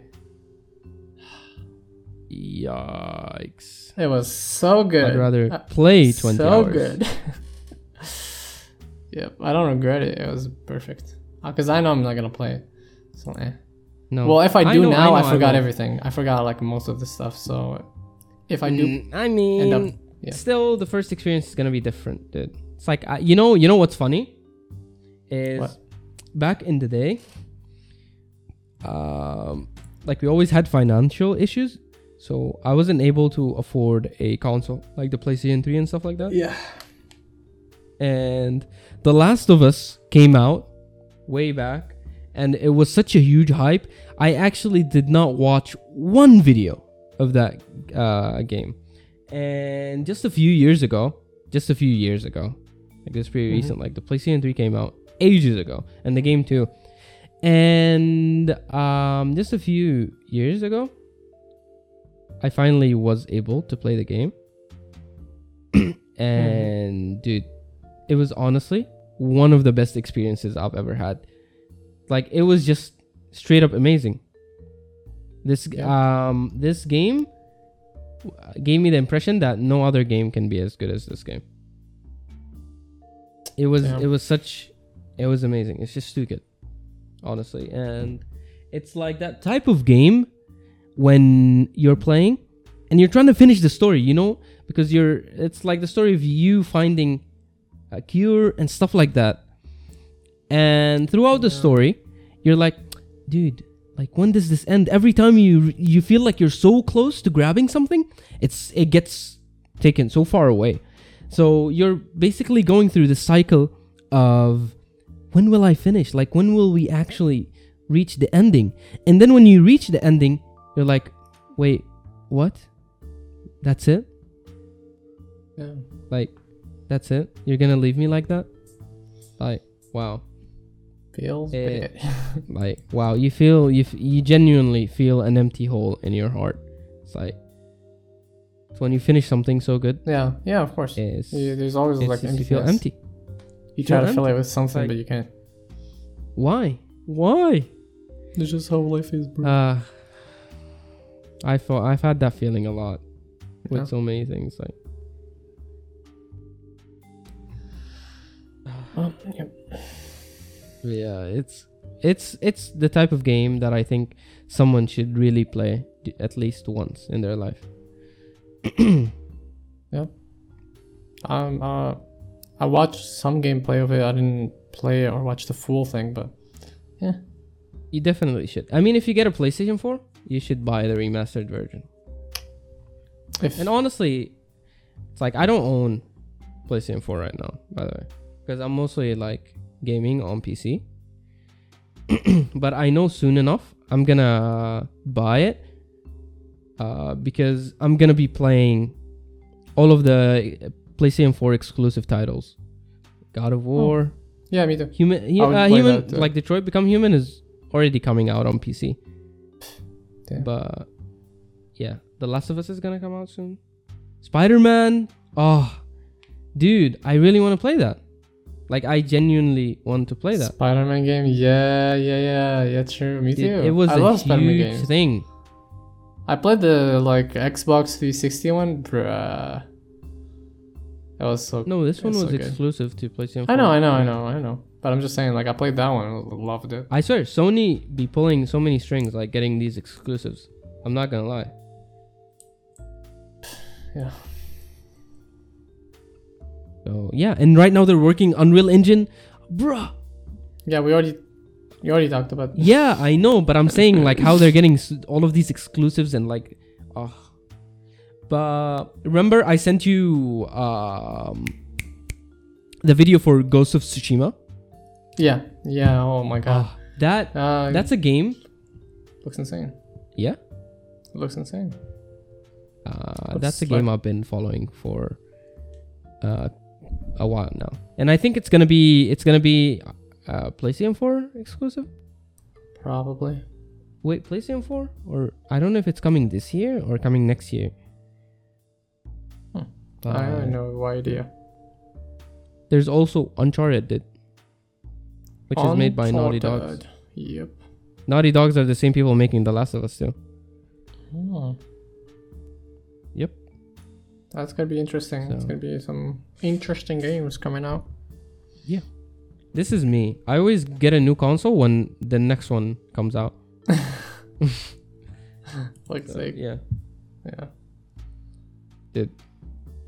Yikes! It was so good. I'd rather Uh, play 20 so hours. good. (laughs) yep, I don't regret it. It was perfect. Because I know I'm not gonna play it. So, eh. No. Well, if I do know- now, I, know forgot will. everything. I forgot like most of the stuff. So, if I do, Mm, I mean, up- yeah. still the first experience is gonna be different, dude. It's like I, you know, you know what's funny is What? back in the day, um, like we always had financial issues, so I wasn't able to afford a console like the PlayStation 3 and stuff like that. yeah, and The Last of Us came out way back, and it was such a huge hype. I actually did not watch one video of that uh, game, and just a few years ago, just a few years ago, like it's pretty Mhm. recent. Like the PlayStation 3 came out ages ago, and the game too, and um, just a few years ago, I finally was able to play the game. (clears throat) and dude, it was honestly one of the best experiences I've ever had. Like it was just straight up amazing. This Yeah. um this game gave me the impression that no other game can be as good as this game. It was Yeah. it was such it was amazing. It's just too good. Honestly. And it's like that type of game when you're playing and you're trying to finish the story, you know, because you're it's like the story of you finding a cure and stuff like that. And throughout the story, you're like, dude, like when does this end? Every time you you feel like you're so close to grabbing something, it's it gets taken so far away. So you're basically going through the cycle of when will I finish? Like when will we actually reach the ending? And then when you reach the ending, you're like, wait, what? That's it? yeah. Like, that's it? You're gonna leave me like that? Like, wow. feels Eh. bad. (laughs) Like, wow. You feel you f- you genuinely feel an empty hole in your heart. It's like it's when you finish something so good. yeah, yeah, of course. It's, Yeah, there's always like just you feel empty. You try to feel fill it with something, like- but you can't. Why? Why? That's just how life is, bro. Uh I thought I've had that feeling a lot with Yeah. so many things. Like, (sighs) Um, yep. Yeah, it's it's it's the type of game that I think someone should really play d- at least once in their life. (clears throat) Um, uh, I watched some gameplay of it. I didn't play or watch the full thing, but yeah. You definitely should. I mean, if you get a PlayStation 4, you should buy the remastered version. if And honestly, it's like I don't own PlayStation 4 right now, by the way, because I'm mostly like gaming on PC. (clears throat) but I know soon enough I'm gonna buy it uh, because I'm gonna be playing all of the PlayStation 4 exclusive titles. God of War, yeah, me too. Human, hu- I would uh, human that, like Detroit Become Human is already coming out on PC. Damn. But yeah, The Last of Us is gonna come out soon. Spider Man, oh, dude, I really want to play that. Like, I genuinely want to play that. Spider-Man game. Yeah, yeah, yeah, yeah. True. Me Dude, too. it was I a huge thing. I played the like Xbox 360 one, bruh. That was so. No, this one was so good. exclusive to PlayStation. I know, I know, I know, I know. But I'm just saying, like, I played that one, and loved it. I swear, Sony be pulling so many strings, like getting these exclusives. I'm not gonna lie. (sighs) Yeah. So yeah, and right now they're working Unreal Engine, bruh. Yeah, we already, you already talked about. Yeah, I know, but I'm saying (laughs) like how they're getting all of these exclusives and like, oh. But remember, I sent you um the video for Ghost of Tsushima. Yeah, yeah. Oh my god. Ah, that Uh, that's a game. looks insane. Yeah, It looks insane. uh, Looks that's a like- game I've been following for uh a while now, and I think it's gonna be it's gonna be uh PlayStation 4 exclusive. Probably. Wait, PlayStation 4 or I don't know if it's coming this year or coming next year. Hmm. Uh, I have no idea. There's also Uncharted, which is made by Naughty Dogs. Yep. Naughty Dogs are the same people making The Last of Us too. Hmm. Yep. That's gonna be interesting. It's So- gonna be some interesting games coming out. Yeah. This is me. I always get a new console when the next one comes out. (laughs) Like, So, like yeah, yeah.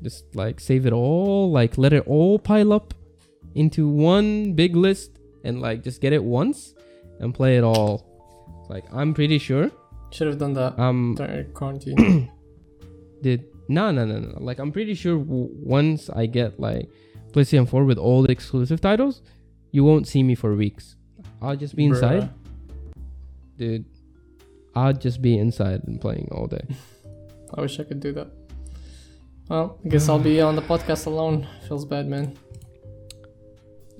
just like save it all, like let it all pile up into one big list, and like just get it once and play it all. Like I'm pretty sure. Should have done that Um, during quarantine. (clears throat) did no no no no like i'm pretty sure w- once i get like playstation 4 with all the exclusive titles you won't see me for weeks i'll just be inside Bruh. dude i'll just be inside and playing all day (laughs) I wish I could do that. Well, I guess I'll be on the (sighs) podcast alone. Feels bad, man.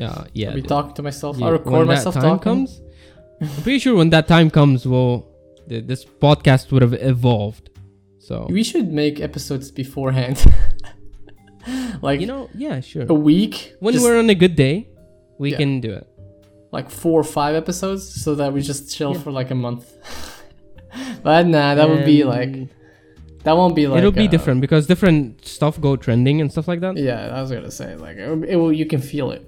Yeah yeah I'll be talking to myself. Yeah, I record when myself that time talking. comes i'm pretty sure when that time comes well th- this podcast would have evolved so We should make episodes beforehand. (laughs) like you know yeah sure a week. when just we're on a good day we Yeah. can do it like four or five episodes so that we just chill Yeah. for like a month. (laughs) but nah, that would be like that won't be like it'll be uh, different because different stuff go trending and stuff like that Yeah, I was gonna say like it, it will. You can feel it.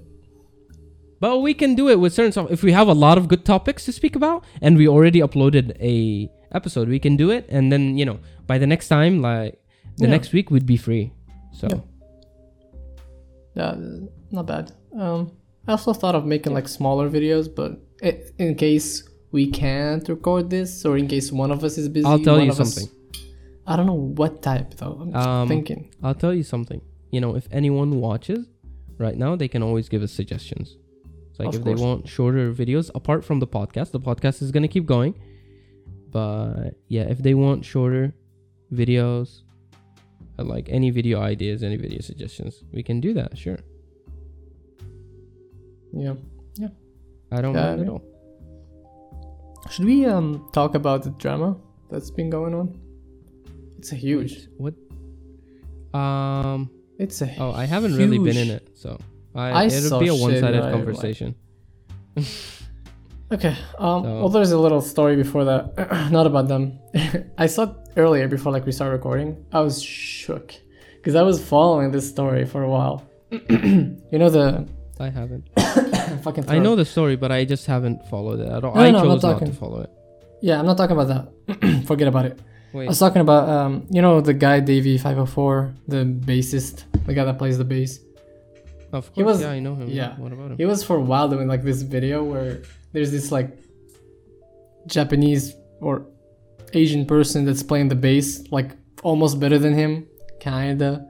But we can do it with certain stuff. If we have a lot of good topics to speak about, and we already uploaded a episode, we can do it. And then you know, by the next time, like the Yeah. next week, we'd be free. So Yeah. Yeah, not bad. Um, I also thought of making like smaller videos, but i in case we can't record this, or in case one of us is busy, I'll tell you of us- something. I don't know what type though. I'm just Um, thinking. I'll tell you something. You know, if anyone watches right now, they can always give us suggestions. It's like Of if course. they want shorter videos, apart from the podcast, the podcast is gonna keep going. But yeah, if they want shorter videos, uh, like any video ideas, any video suggestions, we can do that. Sure, Yeah. Yeah. I don't Yeah, mind at all. Should we um talk about the drama that's been going on? It's a huge. What? Um. It's a. Oh, I haven't really been in it, so I, I it'll be a one-sided like- conversation. (laughs) Okay. Um. So- Well, there's a little story before that. (clears throat) Not about them. (laughs) I saw it earlier before like we started recording. I was shook because I was following this story for a while. (clears throat) you know the I haven't. (coughs) Fucking. I know the story, but I just haven't followed it at all. No, I no, I'm not chose not, to follow it. Yeah, I'm not talking about that. (clears throat) Forget about it. I was talking about um, you know, the guy Davie five hundred four, the bassist, the guy that plays the bass. Of course, he was- yeah, I know him. yeah. What about him? He was for a while doing like this video where there's this like Japanese or Asian person that's playing the bass like almost better than him, kinda.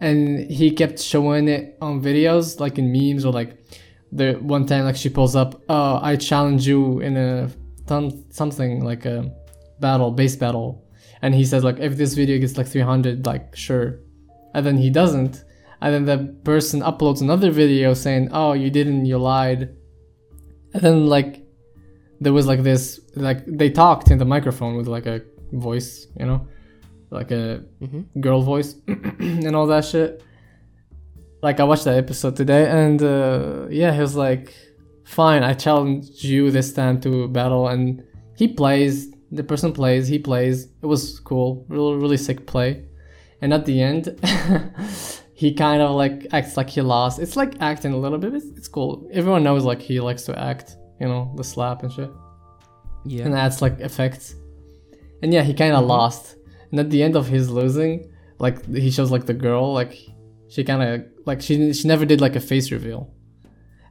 And he kept showing it on videos, like in memes or like the one time like she pulls up, oh, I challenge you in a some something like a battle, bass battle. And he says like if this video gets like 300, like sure. And then he doesn't. And then the person uploads another video saying, "Oh, you didn't, you lied." And then like there was like this like they talked in the microphone with like a voice, you know, like a Mhm. girl voice (clears throat) and all that shit. Like I watched that episode today, and uh, yeah, he was like, "Fine, I challenge you this time to battle." And he plays. The person plays. He plays. It was cool. Really, really sick play. And at the end, (laughs) he kind of like acts like he lost. It's like acting a little bit. It's, it's cool. Everyone knows like he likes to act. You know, the slap and shit Yeah. and adds like effects. And yeah, he kind of Mhm. lost. And at the end of his losing, like he shows like the girl, like she kind of like she she never did like a face reveal.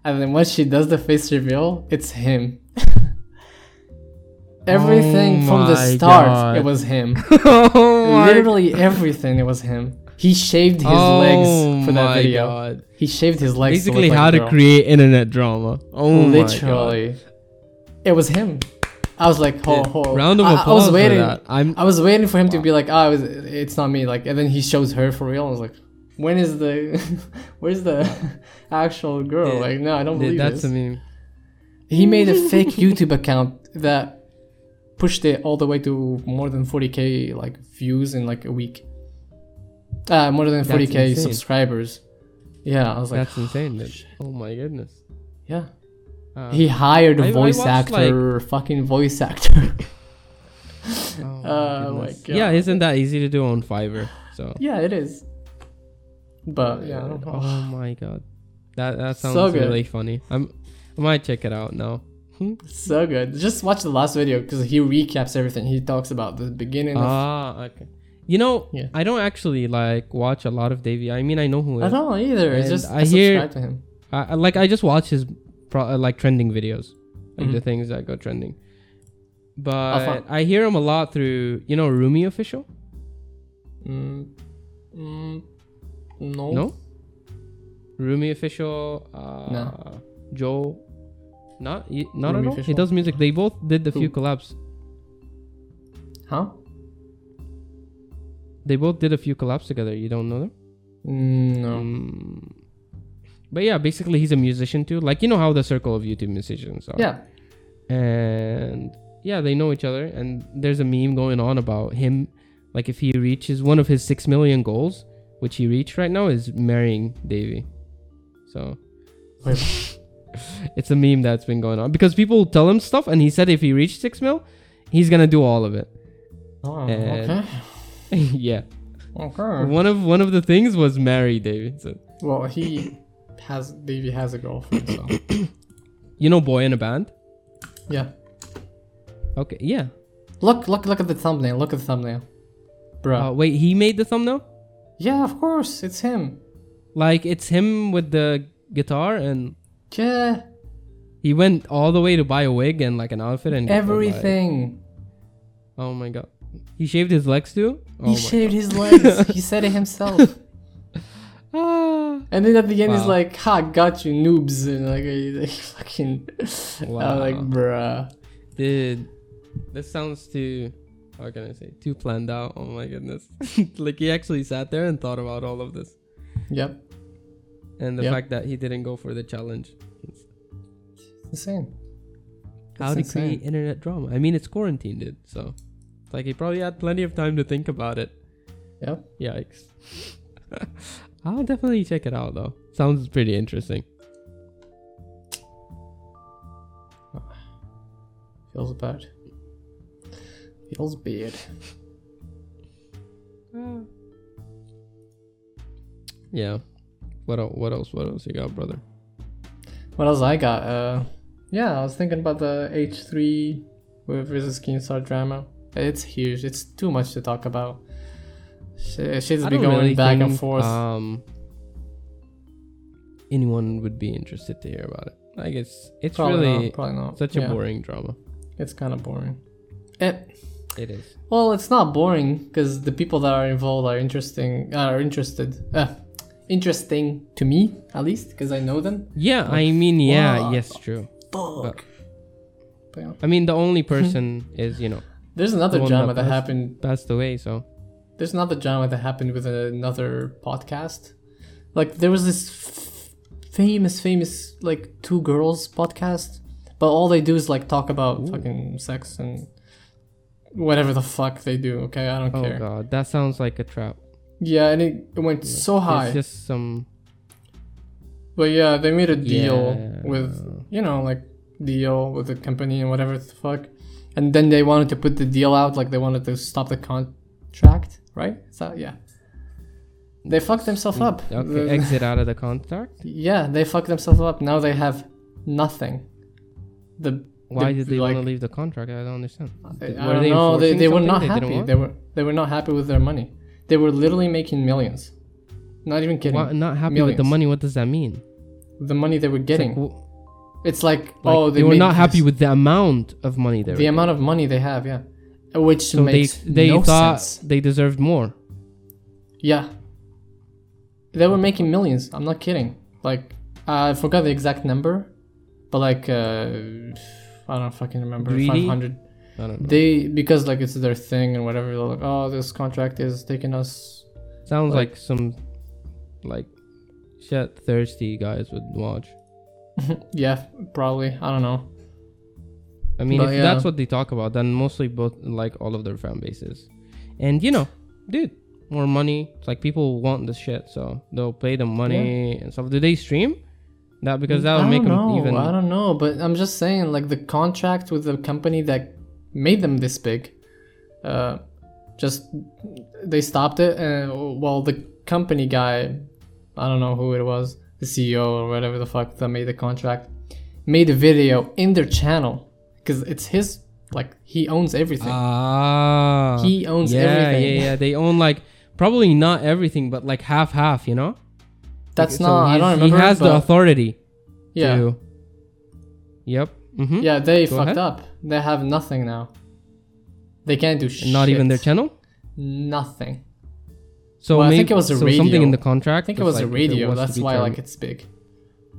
And then when she does the face reveal, it's him. (laughs) Everything Oh from the start, God. it was him. (laughs) oh Literally everything, it was him. He shaved his oh legs for that video. God. He shaved his legs. Basically, like how a to create internet drama. Oh my God. Literally, it was him. I was like, ho, ho. Round of I- I applause was waiting. for that. I'm I was waiting for him to be like, "Oh, was, it's not me." Like, and then he shows her for real. I was like, "When is the, (laughs) where's the (laughs) actual girl?" Dude, like, no, I don't believe that's this. a meme. He made a fake YouTube account that pushed it all the way to more than 40k like views in like a week. Uh, more than 40k subscribers. Yeah, I was like, That's insane. Dude. Oh my goodness. yeah. Uh, He hired a I- I voice watched, actor, fucking voice actor. (laughs) (laughs) oh Oh my goodness. Yeah, isn't that easy to do on Fiverr? So. yeah, it is. But yeah. Oh my god, that that So sounds good. really funny. I'm, I might check it out now. So good. Just watch the last video because he recaps everything. He talks about the beginning. of, Ah, okay. You know, Yeah. I don't actually like watch a lot of Davie. I mean, I know who I don't either. It's just I I, hear- to him. I, like I just watch his pro, uh, like trending videos, like Mhm. the things that go trending. But I hear him a lot through you know Rumi official. Mm, mm, no. No. Rumi official. Uh, No. Joe. Not not Rumi at all. He does music. They both did a few collabs. Huh? They both did a few collabs together. You don't know them? Mm, no. Mm. But yeah, basically he's a musician too. Like you know how the circle of YouTube musicians are. Yeah. And yeah, they know each other. And there's a meme going on about him. Like if he reaches one of his six million goals, which he reached right now, is marrying Davie. So (laughs) it's a meme that's been going on because people tell him stuff, and he said if he reached six mil, he's gonna do all of it. Oh, And- okay. (laughs) yeah. Okay. One of one of the things was marry Davidson. Well, he has Davie has a girlfriend, so (coughs) you know, boy in a band. yeah. Okay, yeah. Look, look, look at the thumbnail. Look at the thumbnail, bro. Uh, wait, he made the thumbnail. yeah, of course, it's him. Like it's him with the guitar, and Yeah, he went all the way to buy a wig and like an outfit and everything. oh my god, he shaved his legs too. Oh he shaved his legs. (laughs) he said it himself. Ah. And then at the end, he's like, "Ha, got you, noobs!" And like, like (laughs) fucking, I'm like, Wow. bruh. Dude, this sounds too. How can I say? Too planned out. Oh my goodness. (laughs) like he actually sat there and thought about all of this, Yep, and the Yep. fact that he didn't go for the challenge. It's insane. How That's to create internet drama? I mean, it's quarantined, dude. So, like, he probably had plenty of time to think about it. Yep. Yikes. (laughs) I'll definitely check it out though. Sounds pretty interesting. Feels bad. Feels bad. (sighs) Yeah. What else? What else? What else you got, brother? What else I got? Uh, yeah, I was thinking about the H3 with versus Keemstar drama. It's huge. It's too much to talk about. Shit, shit's been going really back and forth. Um, anyone would be interested to hear about it. Like it's it's probably really not, probably not. such a Yeah, boring drama. It's kind of boring. It, It is. well, it's not boring because the people that are involved are interesting. Are interested. Uh, interesting to me at least because I know them. Yeah, I mean, yeah, yes, true. Fuck. But. I mean, the only (laughs) person is you know There's another The drama that that happened passed away. So There's another drama that happened with another podcast. Like there was this f- famous, famous like two girls podcast, but all they do is like talk about Ooh. fucking sex and whatever the fuck they do. Okay, I don't oh care. Oh, God, that sounds like a trap. Yeah, and it, it went so high. It's just some but yeah, they made a deal Yeah. with you know like deal with the company and whatever the fuck, and then they wanted to put the deal out like they wanted to stop the contract, right? So yeah. They fucked themselves mm, up. okay. Exit out of the contract. (laughs) Yeah, they fucked themselves up. Now they have nothing. The Why the- did they like, want to leave the contract? I don't understand. I, Did- I don't they know. They, they were not they happy. They were they were not happy with their money. They were literally making millions. Not even kidding. Why, not happy with the money. What does that mean? The money they were getting. like, It's like, like, oh, they, were not happy with the amount of money they were the getting. amount of money they have. Yeah, which So they makes they no thought sense. they deserved more. Yeah, they were making millions. I'm not kidding. Like I forgot the exact number, but like uh, I don't fucking remember. Five hundred. I don't know. They because like it's their thing and whatever. They're like, oh, this contract is taking us. Sounds like- like, some like shit thirsty guys would watch. (laughs) yeah, probably. I don't know. I mean, But if yeah. that's what they talk about, then mostly both like all of their fan bases. And you know, dude, more money. It's like people want this shit, so they'll pay them money and stuff. Do they stream that because that would make don't them know. even? I don't know, but I'm just saying, like the contract with the company that made them this big, uh, just they stopped it, and well, the company guy, I don't know who it was, the CEO or whatever the fuck that made the contract, made a video in their channel because it's his, like he owns everything. Ah, He owns yeah, everything. Yeah, yeah, They own like probably not everything, but like half, half. You know. That's So not. I don't remember. He has the authority. yeah, To, yep. Mm-hmm. yeah. They Go fucked ahead. up. They have nothing now. They can't do shit. Not even their channel. Nothing. So Well, I think it was a so something in the contract. I think it was a like, it radio. was That's why term- like it's big.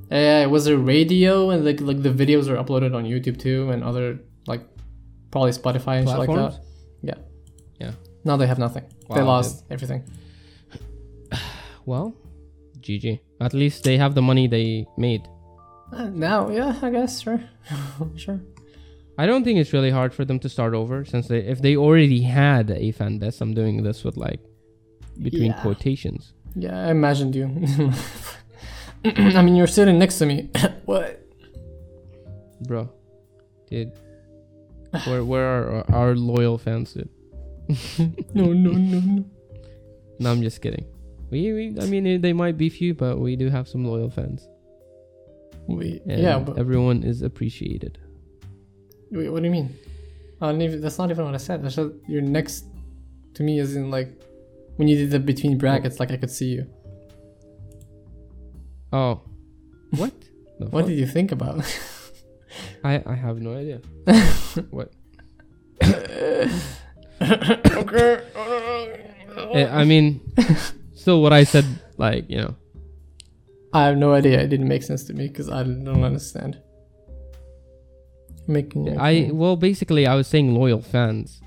Yeah, it was a radio, and like like the videos are uploaded on YouTube too, and other like probably Spotify and shit like that. Yeah. Yeah. Now they have nothing. they Wow, lost everything. (sighs) Well, GG. At least they have the money they made. Uh, now, yeah, I guess sure, (laughs) sure. I don't think it's really hard for them to start over since they if they already had a fan base. I'm doing this with like between Yeah. quotations. Yeah, I imagined you. (clears throat) I mean, you're sitting next to me. (coughs) what? Bro, dude. Where where are our, our loyal fans, dude? (laughs) No, no, no, no. No, I'm just kidding. We, we I mean they might be few, but we do have some loyal fans. Wait, And yeah, but everyone is appreciated. wait, what do you mean? I don't even, that's not even what I said. I said you're next to me, as in like when you did the between brackets, like I could see you. Oh, (laughs) what? What did you think about? (laughs) I I have no idea. (laughs) what? (coughs) okay. Eh, I mean, still what I said, like you know. I have no idea. It didn't make sense to me because I don't understand. Making I well basically I was saying loyal fans,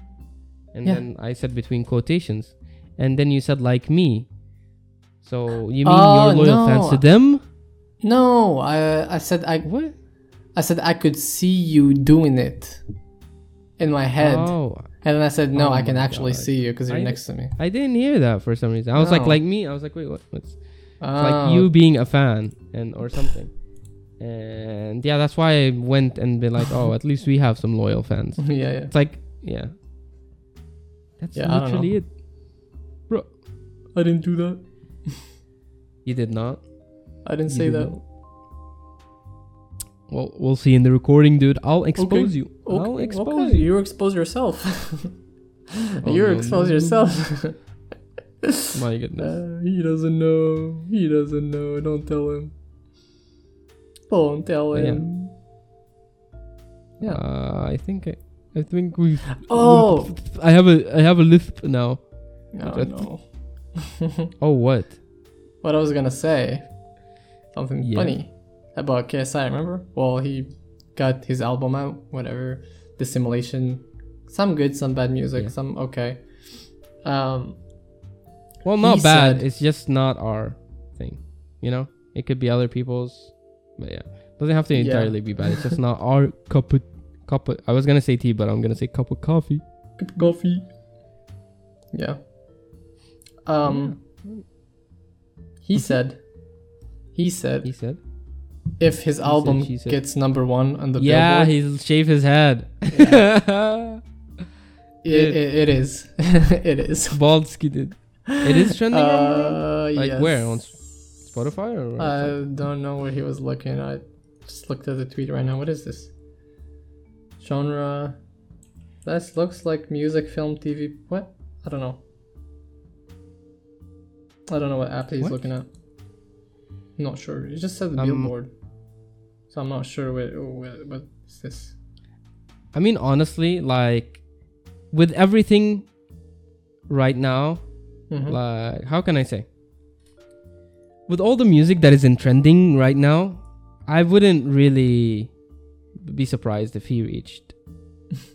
and Yeah. then I said between quotations, and then you said like me. So you mean Oh, you're loyal fans to them? no. I I said I What? I said I could see you doing it in my head, Oh, and then I said no. Oh I can actually God. see you because you're I- next to me. I didn't hear that for some reason. I was like No. like me. I was like wait what? What's Oh. like you oh. being a fan and or something. And yeah, that's why I went and be like, oh, at least we have some loyal fans. (laughs) yeah, yeah. It's like yeah, that's Yeah, literally know. I didn't do that. You did not. I didn't You say did that. not. Well, we'll see in the recording, dude. I'll expose you. I'll expose okay, you. You expose yourself. (laughs) (laughs) Oh, you no, expose no, yourself. (laughs) My goodness. Uh, he doesn't know. He doesn't know. Don't tell him. Don't tell But yeah. him. Yeah. Uh, I think I, I think we. Oh. I have a I have a lisp now. Oh no. (laughs) Oh what? what I was gonna say. Something Yeah. funny about KSI. Remember? Well, he got his album out. Whatever. The simulation. Some good, some bad music. Yeah. Some okay. Um. Well, not bad. said- It's just not our thing. You know, it could be other people's, but yeah, doesn't have to Yeah. entirely be bad. It's just not our cup of cup. Of, I was gonna say tea, but I'm gonna say cup of coffee. cup of coffee. Yeah. Um. He said. He said He said. if his album she said. gets number one on the Yeah, Billboard, he'll shave his head. (laughs) it, it, it is. (laughs) it is. Bald skinned. It is trending? Uh, Like yes. where? On Spotify or? I don't know where he was looking. I just looked at the tweet right now. What is this? Genre. This looks like music, film, TV. What? I don't know. I don't know what app he's What? looking at. I'm not sure. It just said the Um, Billboard. So I'm not sure what, what, what is this. I mean, honestly, like with everything right now, Mhm. like how can I say? With all the music that is in trending right now, I wouldn't really be surprised if he reached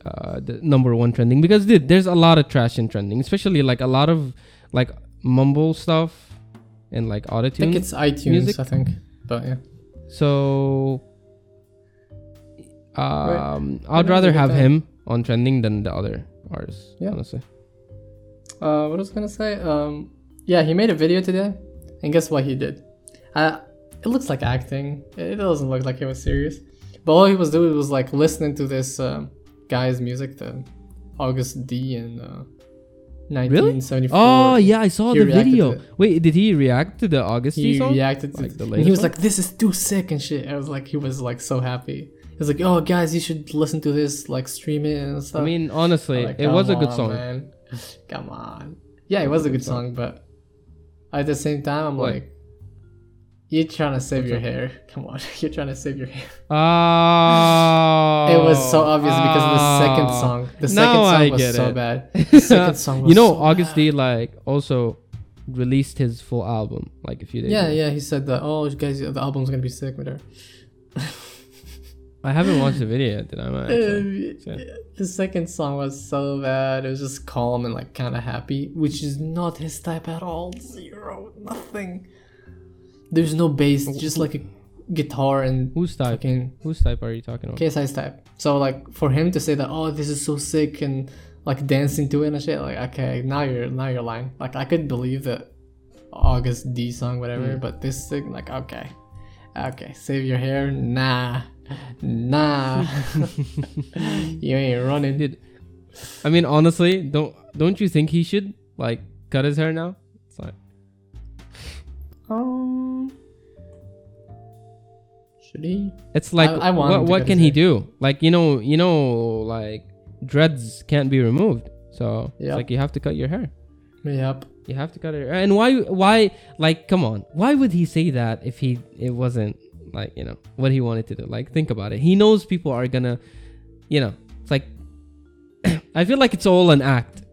uh, the number one trending because dude, there's a lot of trash in trending, especially like a lot of like mumble stuff and like I think it's iTunes, music? I think. But yeah. So, um, I'd rather it's a good have him on trending than the other artists. Yeah. honestly. Uh, what was I gonna say? Um, yeah, he made a video today, and guess what he did? Uh, it looks like acting. It doesn't look like he was serious. But all he was doing was like listening to this um, guy's music, the Agust D and uh, 1974. Oh yeah, I saw He the video. Wait, did he react to the August He song? reacted to Like the and he was latest like, "This is too sick and shit." I was like, he was like so happy. He was like, "Oh, guys, you should listen to this, like stream it and stuff." I mean, honestly, like, it was a good song. Man. Come on. Yeah, it was a good song, but at the same time, I'm What? like, you're trying to save What's your up? hair. Come on, (laughs) you're trying to save your hair. Oh, (laughs) it was so obvious because of the second oh. song. The Now second song I was so it. bad. (laughs) The second song was you know, so Agust. D like also released his full album like a few days. Yeah, ago. yeah, he said that. Oh, guys, the album's gonna be sick, whatever. I haven't watched the video yet. Did I? Actually? Uh, So- The second song was so bad. It was just calm and like kind of happy, which is not his type at all. Zero, nothing. There's no bass, just like a guitar and Whose type? fucking Whose type are you talking about? KSI's type. So like for him to say that, oh, this is so sick and like dancing to it and shit, like okay, now you're now you're lying. Like I could believe that Agust D song, whatever, Mm. but this thing, like okay, okay, save your hair, nah, nah, (laughs) (laughs) you ain't running. Dude, I mean, honestly, don't don't you think he should like cut his hair now? It's like Um, should he? it's like I want what what can he do? Like you know you know like dreads can't be removed, so Yeah. it's like you have to cut your hair. Yep. You have to cut it. And why why like come on? Why would he say that if he it wasn't like, you know, what he wanted to do? Like think about it. He knows people are to you know, it's like (coughs) I feel like it's all an act,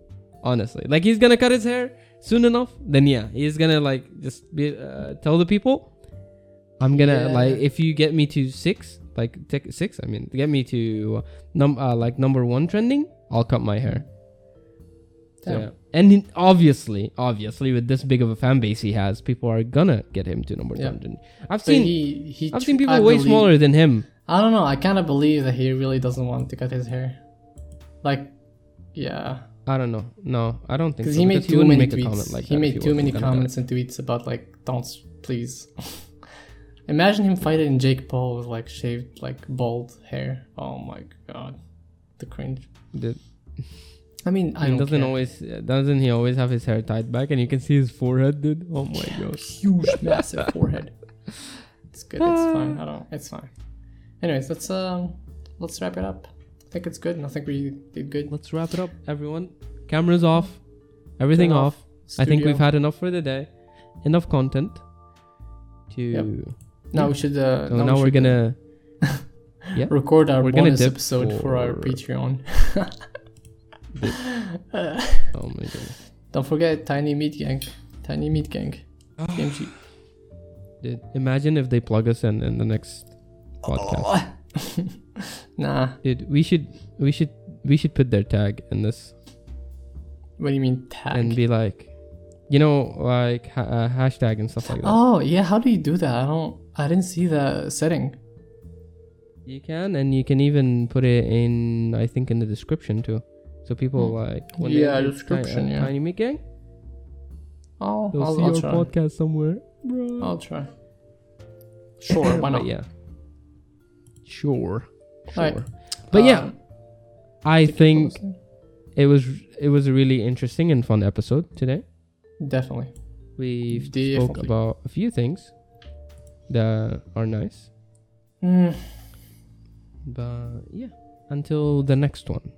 honestly. Like he's to cut his hair soon enough, then yeah, he's to like just be uh, tell the people I'm to Yeah. like if you get me to 6, like take 6, I mean, get me to num uh, like number 1 trending, I'll cut my hair. Damn. yeah. And obviously, obviously, with this big of a fan base he has, people are gonna get him to number Yeah. 100. I've But seen, he, he I've seen people I way believe- smaller than him. I don't know. I kind of believe that he really doesn't want to cut his hair. Like, yeah, I don't know. No, I don't think because so. he made too many make a comment tweets. like he made too many comments and tweets about like, don't please. (laughs) Imagine him fighting Jake Paul with like shaved, like bald hair. Oh my god, the cringe. The- I mean, I don't doesn't care. always, doesn't he always have his hair tied back, and you can see his forehead, dude. Oh my god. huge, (laughs) massive forehead. It's good. It's fine. I don't. It's fine. Anyways, let's um, let's wrap it up. I think it's good, and I think we did good. Let's wrap it up, everyone. Cameras off, everything off. off. I think we've had enough for the day. Enough content. To Yep. Yeah. Now we should. Uh, so now, now we we're should, gonna (laughs) uh, record our we're gonna bonus episode for our Patreon. Uh, (laughs) oh my goodness. don't forget Tiny Meat Gang. Tiny Meat Gang. TMG. (sighs) Dude, imagine if they plug us in in the next podcast. (laughs) nah. Dude, we should we should we should put their tag in this What do you mean tag? and be like, you know, like ha- uh, hashtag and stuff like that. oh yeah, how do you do that? I don't. I didn't see the setting. You can, and you can even put it in. I think in the description too, so people like when Hmm. Yeah, enter description, Ti- uh, yeah. Tiny Meat Gang, Oh, they'll I'll, see I'll our try. podcast somewhere. Bro. I'll try. Sure, why not? yeah. (coughs) Sure. Sure. Alright. But yeah, Um, I thank you for think it was it was a really interesting and fun episode today. definitely. We spoke Definitely. about a few things that are nice. Mm. But yeah, until the next one.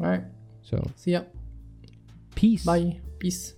All right. So See ya. peace. Bye. Peace.